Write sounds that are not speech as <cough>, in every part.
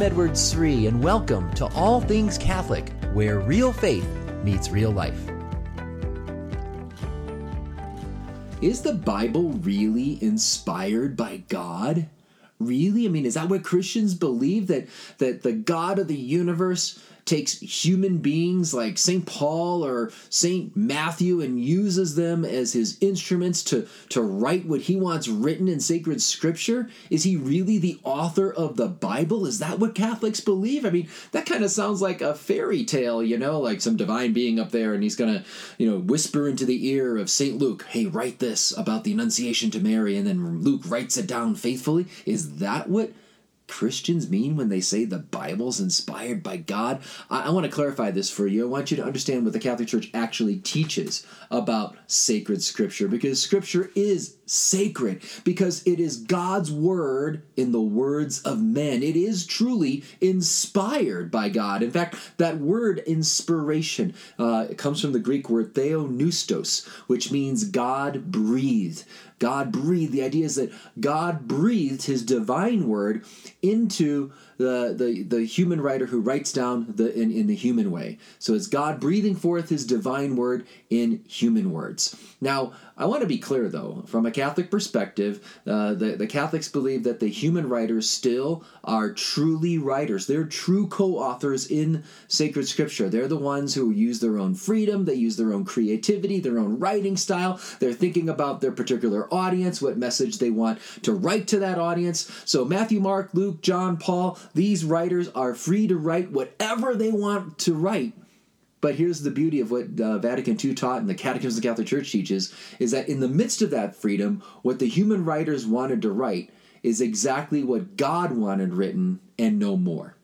I'm Edward Sri, and welcome to All Things Catholic, where real faith meets real life. Is the Bible really inspired by God? Really? I mean, is that what Christians believe that that the God of the universe takes human beings like St. Paul or St. Matthew and uses them as his instruments to, to write what he wants written in sacred scripture? Is he really the author of the Bible? Is that what Catholics believe? I mean, that kind of sounds like a fairy tale, you know, like some divine being up there and he's going to, you know, whisper into the ear of St. Luke, hey, write this about the Annunciation to Mary, and then Luke writes it down faithfully. Is that what Christians mean when they say the Bible's inspired by God? I, I want to clarify this for you. I want you to understand what the Catholic Church actually teaches about sacred scripture because scripture is sacred because it is God's word in the words of men. It is truly inspired by God. In fact, that word inspiration uh, comes from the Greek word theopneustos, which means God breathed. God breathed. The idea is that God breathed his divine word into the, the, the human writer who writes down the in, in the human way. So it's God breathing forth his divine word in human words. Now, I want to be clear though, from a Catholic perspective, uh, the, the Catholics believe that the human writers still are truly writers. They're true co authors in sacred scripture. They're the ones who use their own freedom, they use their own creativity, their own writing style. They're thinking about their particular audience, what message they want to write to that audience. So, Matthew, Mark, Luke, John, Paul, these writers are free to write whatever they want to write. But here's the beauty of what uh, Vatican II taught and the Catechism of the Catholic Church teaches is that in the midst of that freedom, what the human writers wanted to write is exactly what God wanted written and no more.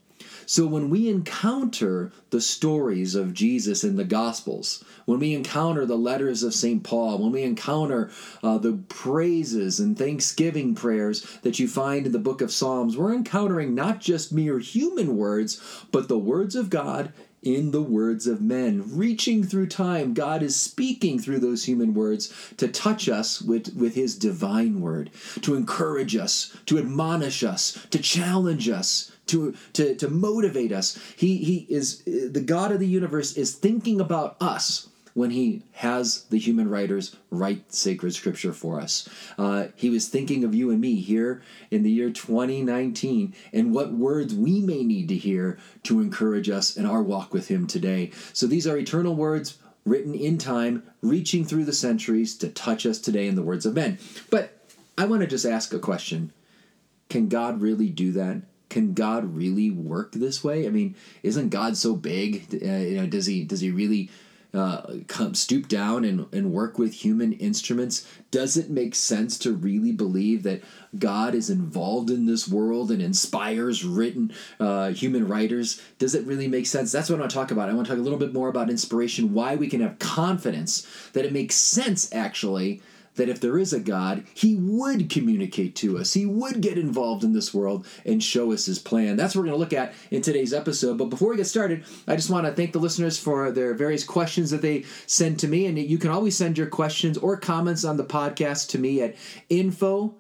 So when we encounter the stories of Jesus in the Gospels, when we encounter the letters of St. Paul, when we encounter uh, the praises and thanksgiving prayers that you find in the book of Psalms, we're encountering not just mere human words, but the words of God in the words of men. Reaching through time, God is speaking through those human words to touch us with, with His divine word, to encourage us, to admonish us, to challenge us, to, to, to motivate us. He, he is the God of the universe is thinking about us when he has the human writers write sacred scripture for us. Uh, he was thinking of you and me here in the year 2019 and what words we may need to hear to encourage us in our walk with him today. So these are eternal words written in time, reaching through the centuries to touch us today in the words of men. But I want to just ask a question Can God really do that? can God really work this way? I mean, isn't God so big? Uh, you know, does he does he really uh, come stoop down and, and work with human instruments? Does it make sense to really believe that God is involved in this world and inspires written uh, human writers? Does it really make sense? That's what I want to talk about. I want to talk a little bit more about inspiration, why we can have confidence that it makes sense actually that if there is a God, He would communicate to us. He would get involved in this world and show us His plan. That's what we're going to look at in today's episode. But before we get started, I just want to thank the listeners for their various questions that they send to me. And you can always send your questions or comments on the podcast to me at info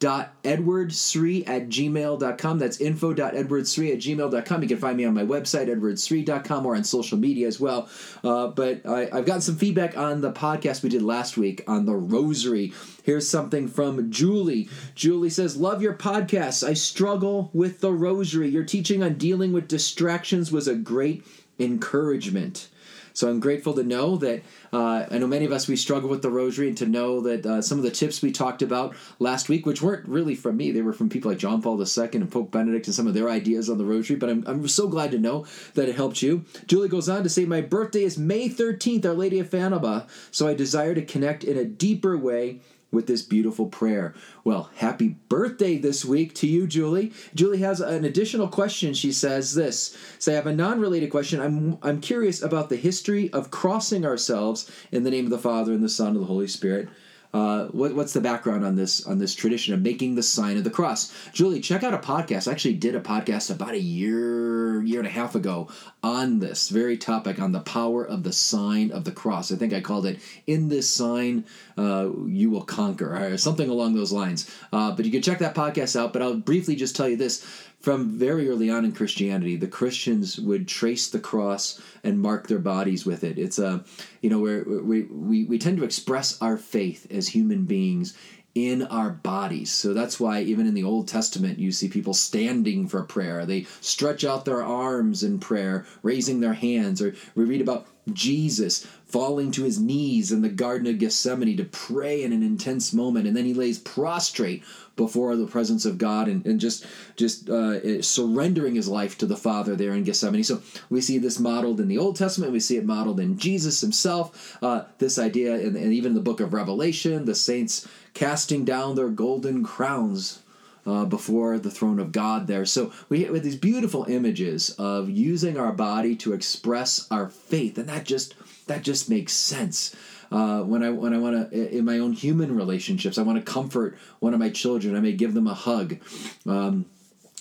info.edwardsri at gmail.com. That's info.edwardsri at gmail.com. You can find me on my website, edwardsri.com, or on social media as well. Uh, but I, I've gotten some feedback on the podcast we did last week on the rosary. Here's something from Julie. Julie says, Love your podcast. I struggle with the rosary. Your teaching on dealing with distractions was a great encouragement. So I'm grateful to know that uh, I know many of us we struggle with the rosary, and to know that uh, some of the tips we talked about last week, which weren't really from me, they were from people like John Paul II and Pope Benedict and some of their ideas on the rosary. But I'm, I'm so glad to know that it helped you. Julie goes on to say, My birthday is May 13th, Our Lady of Fatima, so I desire to connect in a deeper way with this beautiful prayer. Well, happy birthday this week to you, Julie. Julie has an additional question. She says this. Say, I have a non-related question. I'm I'm curious about the history of crossing ourselves in the name of the Father and the Son and the Holy Spirit. Uh, what, what's the background on this on this tradition of making the sign of the cross? Julie, check out a podcast. I actually did a podcast about a year year and a half ago on this very topic on the power of the sign of the cross. I think I called it "In This Sign uh, You Will Conquer" or something along those lines. Uh, but you can check that podcast out. But I'll briefly just tell you this: from very early on in Christianity, the Christians would trace the cross and mark their bodies with it. It's a, you know, where we, we, we tend to express our faith as human beings in our bodies. So that's why even in the Old Testament you see people standing for prayer. They stretch out their arms in prayer, raising their hands. Or we read about Jesus falling to his knees in the Garden of Gethsemane to pray in an intense moment, and then he lays prostrate before the presence of God and, and just just uh, surrendering his life to the Father there in Gethsemane. So we see this modeled in the Old Testament. We see it modeled in Jesus himself. Uh, this idea, and, and even in the book of Revelation, the saints casting down their golden crowns uh, before the throne of God there. So we have these beautiful images of using our body to express our faith, and that just that just makes sense. Uh, when I when I want to in my own human relationships, I want to comfort one of my children. I may give them a hug. Um,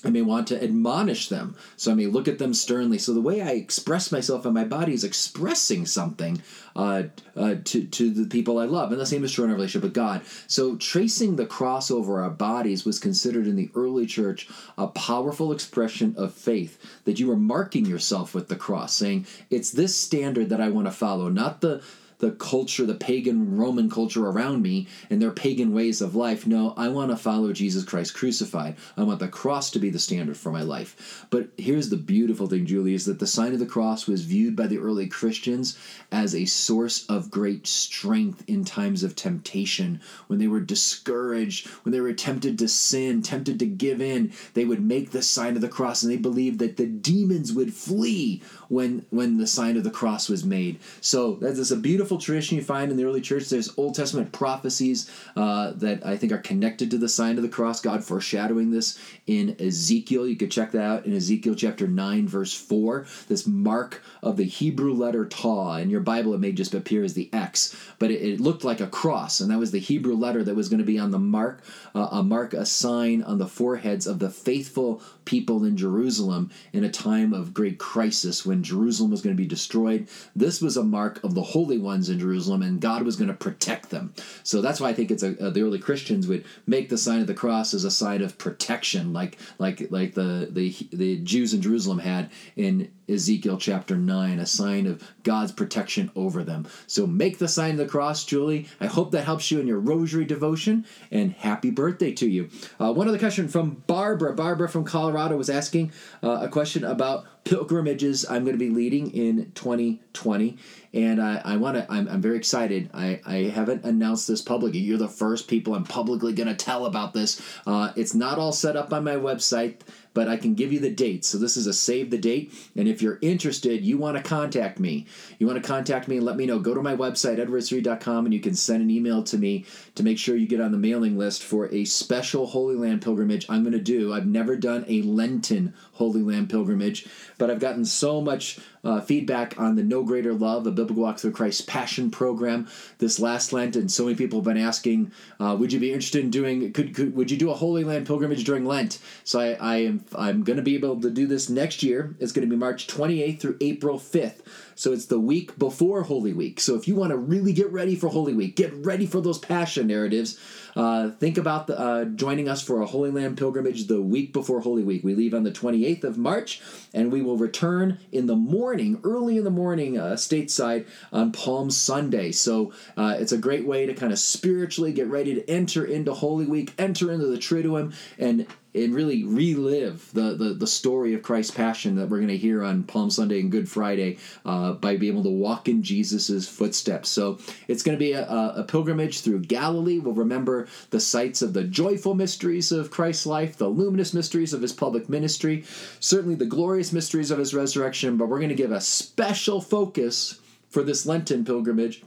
I may want to admonish them, so I may look at them sternly. So the way I express myself and my body is expressing something uh, uh, to to the people I love, and the same is true in our relationship with God. So tracing the cross over our bodies was considered in the early church a powerful expression of faith. That you were marking yourself with the cross, saying it's this standard that I want to follow, not the the culture, the pagan Roman culture around me and their pagan ways of life. No, I want to follow Jesus Christ crucified. I want the cross to be the standard for my life. But here's the beautiful thing, Julie, is that the sign of the cross was viewed by the early Christians as a source of great strength in times of temptation. When they were discouraged, when they were tempted to sin, tempted to give in, they would make the sign of the cross and they believed that the demons would flee when when the sign of the cross was made. So that's a beautiful tradition you find in the early church. There's Old Testament prophecies uh, that I think are connected to the sign of the cross. God foreshadowing this in Ezekiel. You could check that out in Ezekiel chapter nine, verse four. This mark of the Hebrew letter Taw. In your Bible, it may just appear as the X, but it, it looked like a cross, and that was the Hebrew letter that was going to be on the mark, uh, a mark, a sign on the foreheads of the faithful people in Jerusalem in a time of great crisis when Jerusalem was going to be destroyed. This was a mark of the holy ones in Jerusalem, and God was going to protect them. So that's why I think it's a, uh, the early Christians would make the sign of the cross as a sign of protection, like like like the the the Jews in Jerusalem had in Ezekiel chapter 9, a sign of God's protection over them. So make the sign of the cross, Julie. I hope that helps you in your rosary devotion, and happy birthday to you. Uh, one other question from Barbara. Barbara from Colorado was asking uh, a question about pilgrimages I'm going to be leading in 2020. And I, I want to, I'm, I'm very excited. I, I haven't announced this publicly. You're the first people I'm publicly going to tell about this. Uh, it's not all set up on my website but I can give you the date. So this is a save the date. And if you're interested, you want to contact me. You want to contact me and let me know. Go to my website, edwardsri.com, and you can send an email to me to make sure you get on the mailing list for a special Holy Land pilgrimage I'm going to do. I've never done a Lenten Holy Land pilgrimage, but I've gotten so much uh, feedback on the No Greater Love, a Biblical Walk Through Christ Passion program this last Lent, and so many people have been asking, uh, would you be interested in doing? Could, could would you do a Holy Land pilgrimage during Lent? So I, I am I'm going to be able to do this next year. It's going to be March 28th through April 5th. So it's the week before Holy Week. So if you want to really get ready for Holy Week, get ready for those passion narratives. Uh, think about the, uh, joining us for a Holy Land pilgrimage the week before Holy Week. We leave on the 28th of March, and we will return in the morning, early in the morning, uh, stateside on Palm Sunday. So uh, it's a great way to kind of spiritually get ready to enter into Holy Week, enter into the Triduum, and and really relive the, the, the story of Christ's passion that we're going to hear on Palm Sunday and Good Friday uh, by being able to walk in Jesus' footsteps. So it's going to be a, a, pilgrimage through Galilee. We'll remember the sights of the joyful mysteries of Christ's life, the luminous mysteries of his public ministry, certainly the glorious mysteries of his resurrection, but we're going to give a special focus for this Lenten pilgrimage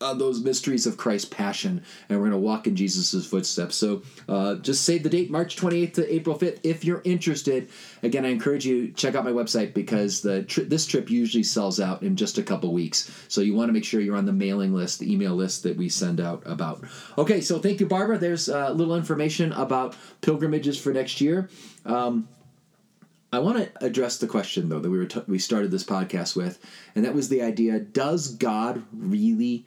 uh, those mysteries of Christ's passion, and we're going to walk in Jesus' footsteps. So uh, just save the date, March 28th to April 5th, if you're interested. Again, I encourage you check out my website because the tri- this trip usually sells out in just a couple weeks. So you want to make sure you're on the mailing list, the email list that we send out about. Okay, so thank you, Barbara. There's a uh, little information about pilgrimages for next year. Um, I want to address the question though that we were t- we started this podcast with, and that was the idea: Does God really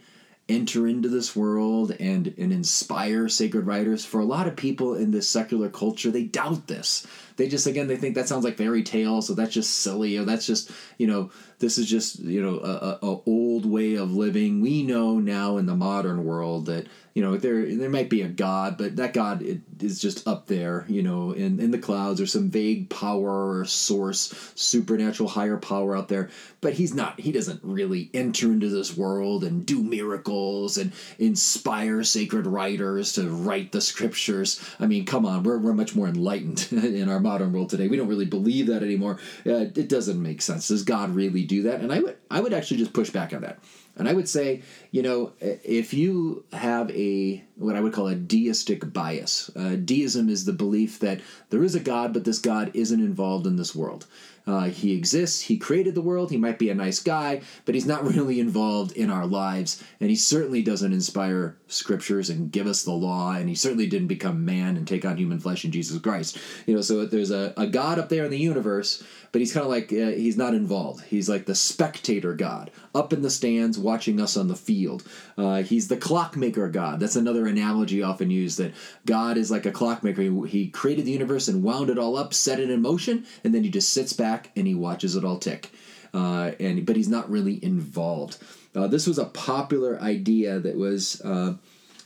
enter into this world and, and inspire sacred writers. For a lot of people in this secular culture, they doubt this. They just, again, they think that sounds like fairy tales, so that's just silly, or that's just, you know, this is just, you know, a, a, a old way of living. We know now in the modern world that you know there there might be a god but that god is just up there you know in in the clouds. Or some vague power or source supernatural higher power out there but he's not he doesn't really enter into this world and do miracles and inspire sacred writers to write the scriptures. I mean come on we're, we're much more enlightened <laughs> in our modern world today. We don't really believe that anymore. Uh, it doesn't make sense. Does god really do that? And i would i would actually just push back on that and I would say, you know, if you have a what I would call a deistic bias, uh, deism is the belief that there is a God, but this God isn't involved in this world. Uh, he exists, he created the world, he might be a nice guy, but he's not <laughs> really involved in our lives, and he certainly doesn't inspire scriptures and give us the law, and he certainly didn't become man and take on human flesh in Jesus Christ. You know, so there's a, a God up there in the universe, but he's kind of like, uh, he's not involved. He's like the spectator God, up in the stands watching us on the field. Uh, he's the clockmaker God. That's another analogy often used that God is like a clockmaker. He, created the universe and wound it all up, set it in motion, and then he just sits back and he watches it all tick. Uh, and but he's not really involved. Uh, this was a popular idea that was uh,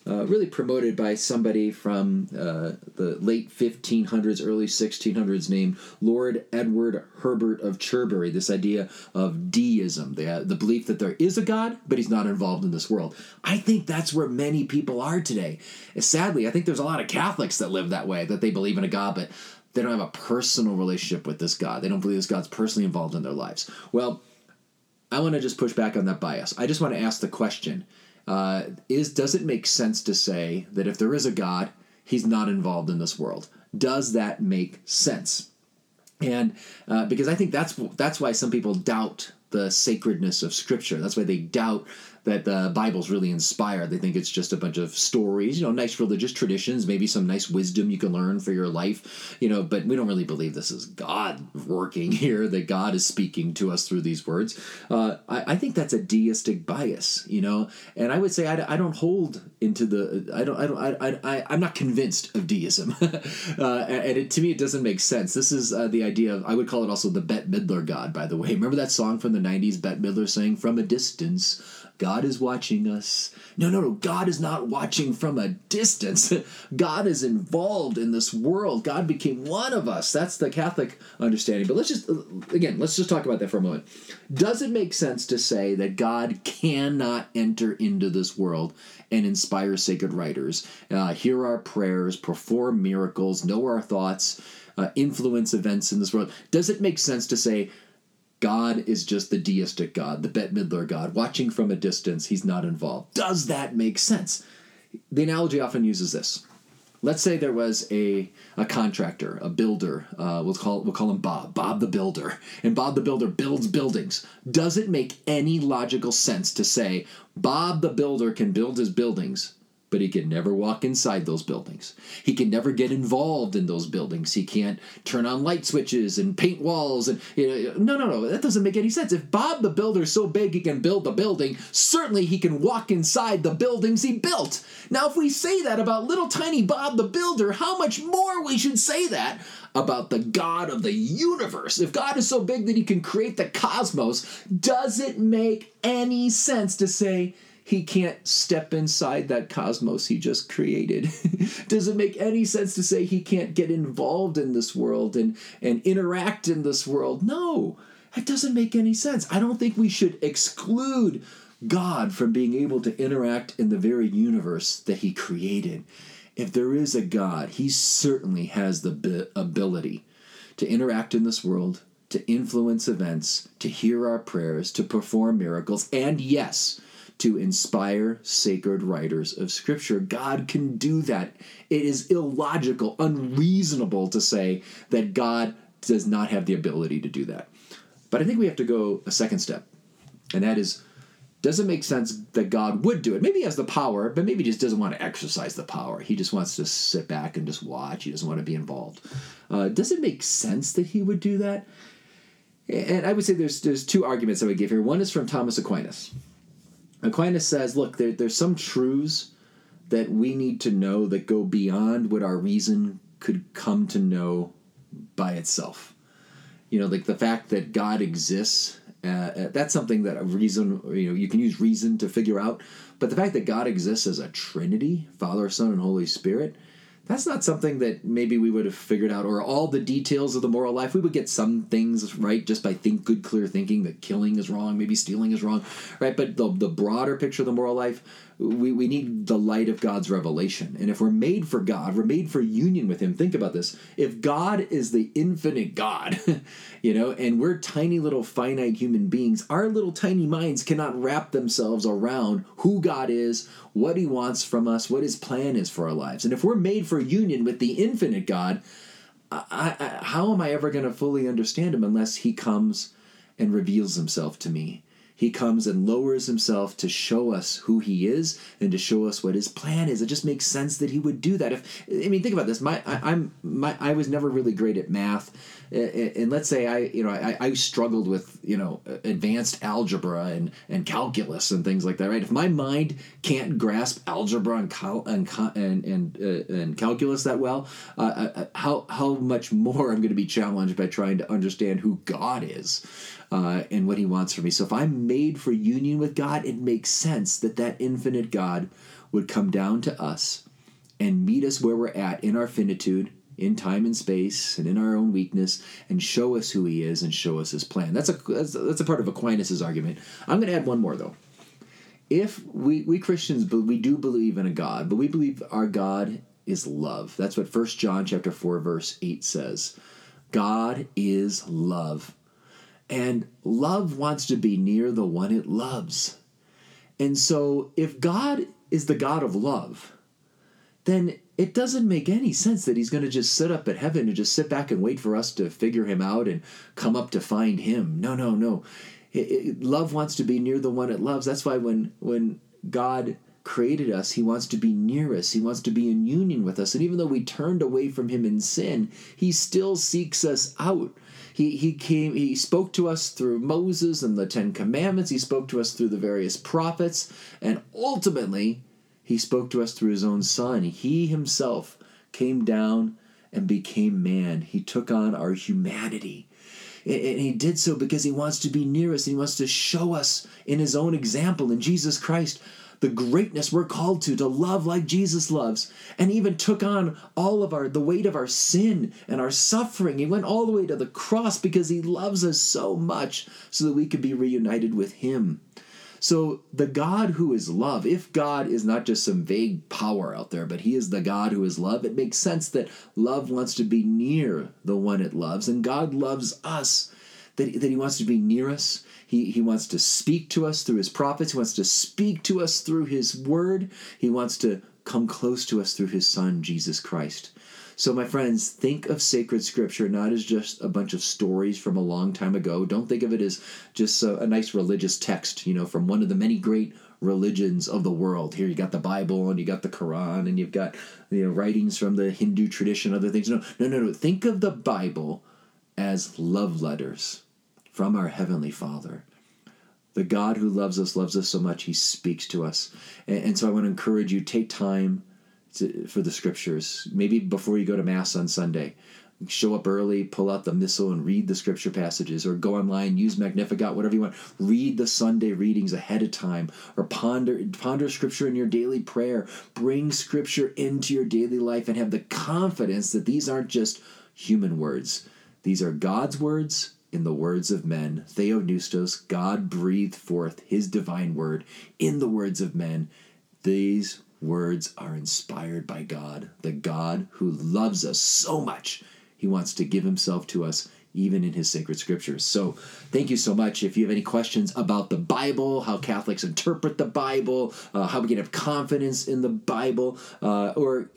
uh, really promoted by somebody from uh, the late 1500s, early 1600s, named Lord Edward Herbert of Cherbury. This idea of deism, the, uh, the belief that there is a God, but he's not involved in this world. I think that's where many people are today. Sadly, I think there's a lot of Catholics that live that way, that they believe in a God, but they don't have a personal relationship with this God. They don't believe this God's personally involved in their lives. Well, I want to just push back on that bias. I just want to ask the question uh, is does it make sense to say that if there is a God, he's not involved in this world? Does that make sense? And uh, because I think that's that's why some people doubt the sacredness of Scripture. That's why they doubt that the Bible's really inspired. They think it's just a bunch of stories, you know, nice religious traditions, maybe some nice wisdom you can learn for your life, you know, but we don't really believe this is God working <laughs> here, that God is speaking to us through these words. Uh, I, I, think that's a deistic bias, you know, and I would say I, I don't hold into the, I don't, I don't, I, I, I'm not convinced of deism. <laughs> uh, and it, to me, it doesn't make sense. This is uh, the idea of, I would call it also the Bette Midler God, by the way. Remember that song from the 90s, Bette Midler saying, From a Distance, God is watching us. No, no, no. God is not watching from a distance. <laughs> God is involved in this world. God became one of us. That's the Catholic understanding. But let's just, again, let's just talk about that for a moment. Does it make sense to say that God cannot enter into this world and inspire sacred writers, uh, hear our prayers, perform miracles, know our thoughts, uh, influence events in this world? Does it make sense to say, God is just the deistic God, the Bette Midler God, watching from a distance, he's not involved. Does that make sense? The analogy often uses this. Let's say there was a, a contractor, a builder. Uh, we'll call we'll call him Bob, Bob the builder, and Bob the builder builds buildings. Does it make any logical sense to say Bob the builder can build his buildings, but he can never walk inside those buildings. He can never get involved in those buildings. He can't turn on light switches and paint walls and you know, no, no, no. That doesn't make any sense. If Bob the builder is so big he can build the building, certainly he can walk inside the buildings he built. Now, if we say that about little tiny Bob the builder, how much more we should say that about the God of the universe. If God is so big that he can create the cosmos, does it make any sense to say he can't step inside that cosmos he just created. <laughs> Does it make any sense to say he can't get involved in this world and, and interact in this world? No, that doesn't make any sense. I don't think we should exclude God from being able to interact in the very universe that he created. If there is a God, he certainly has the ability to interact in this world, to influence events, to hear our prayers, to perform miracles, and yes, to inspire sacred writers of Scripture. God can do that. It is illogical, unreasonable to say that God does not have the ability to do that. But I think we have to go a second step, and that is does it make sense that God would do it? Maybe he has the power, but maybe he just doesn't want to exercise the power. He just wants to sit back and just watch. He doesn't want to be involved. Uh, does it make sense that he would do that? And I would say there's there's two arguments I would give here. One is from Thomas Aquinas. Aquinas says, look, there, there's some truths that we need to know that go beyond what our reason could come to know by itself. You know, like the fact that God exists, uh, uh that's something that a reason, you know, you can use reason to figure out. But the fact that God exists as a Trinity, Father, Son, and Holy Spirit, that's not something that maybe we would have figured out or all the details of the moral life. We would get some things right just by think good clear thinking that killing is wrong maybe stealing is wrong right? But the, the broader picture of the moral life we, we need the light of god's revelation. And if we're made for god we're made for union with him. Think about this. If god is the infinite god <laughs> you know and we're tiny little finite human beings our little tiny minds cannot wrap themselves around who god is what he wants from us what his plan is for our lives. And if we're made for union with the infinite god I, I, how am i ever going to fully understand him unless he comes and reveals himself to me he comes and lowers himself to show us who he is and to show us what his plan is. It just makes sense that he would do that. If I mean, think about this. My I, am my I was never really great at math, and let's say I you know I, I struggled with you know advanced algebra and and calculus and things like that. Right? If my mind can't grasp algebra and cal- and and and, uh, and calculus that well, uh, uh, how how much more I'm going to be challenged by trying to understand who God is uh, and what He wants for me. So if I'm made for union with God, it makes sense that that infinite God would come down to us and meet us where we're at in our finitude, in time and space, and in our own weakness, and show us who He is and show us His plan. That's a that's, that's a part of Aquinas's argument. I'm going to add one more though. If we we Christians we do believe in a God, but we believe our God is love. That's what First John chapter 4 verse 8 says. God is love. And love wants to be near the one it loves. And so, if God is the God of love, then it doesn't make any sense that he's going to just sit up at heaven and just sit back and wait for us to figure him out and come up to find him. No, no, no. It, it, love wants to be near the one it loves. That's why when when God created us, he wants to be near us. He wants to be in union with us. And even though we turned away from him in sin, he still seeks us out he, he came, he spoke to us through Moses and the Ten Commandments. He spoke to us through the various prophets. And ultimately, he spoke to us through his own son. He himself came down and became man. He took on our humanity. And he did so because he wants to be near us and he wants to show us in his own example in Jesus Christ the greatness we're called to to love like Jesus loves and even took on all of our the weight of our sin and our suffering he went all the way to the cross because he loves us so much so that we could be reunited with him so the God who is love if God is not just some vague power out there but he is the God who is love it makes sense that love wants to be near the one it loves and God loves us that, that he wants to be near us he, he wants to speak to us through his prophets. He wants to speak to us through his word. He wants to come close to us through his son, Jesus Christ. So, my friends, think of sacred scripture not as just a bunch of stories from a long time ago. Don't think of it as just a, a nice religious text, you know, from one of the many great religions of the world. Here you got the Bible and you got the Quran and you've got you know writings from the Hindu tradition, other things. No, no, no, no. Think of the Bible as love letters from our Heavenly Father. The God who loves us loves us so much, He speaks to us. And, and so I want to encourage you take time to, for the scriptures. Maybe before you go to Mass on Sunday, show up early, pull out the missal, and read the scripture passages, or go online, use Magnificat, whatever you want. Read the Sunday readings ahead of time, or ponder ponder scripture in your daily prayer. Bring scripture into your daily life, and have the confidence that these aren't just human words; these are God's words in the words of men. Theopneustos, God breathed forth his divine word in the words of men. These words are inspired by God, the God who loves us so much. He wants to give himself to us even in his sacred scriptures. So, thank you so much. If you have any questions about the Bible, how Catholics interpret the Bible, uh, how we can have confidence in the Bible, uh, or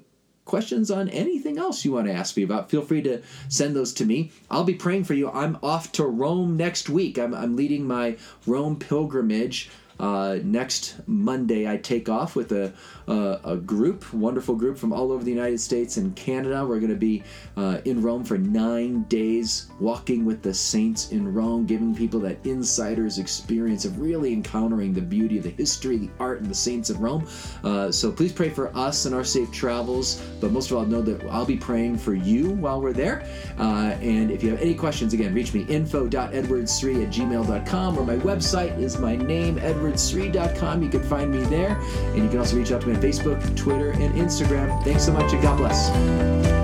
questions on anything else you want to ask me about, feel free to send those to me. I'll be praying for you. I'm off to Rome next week. I'm, I'm leading my Rome pilgrimage Uh, next Monday, I take off with a, a, a group, wonderful group from all over the United States and Canada. We're going to be uh, in Rome for nine days, walking with the saints in Rome, giving people that insider's experience of really encountering the beauty of the history, the art, and the saints of Rome. Uh, so please pray for us and our safe travels. But most of all, know that I'll be praying for you while we're there. Uh, and if you have any questions, again, reach me info.edwardsri at gmail.com or my website is my name, edwardsri.com. You can find me there. And you can also reach out to me on Facebook, Twitter, and Instagram. Thanks so much and God bless.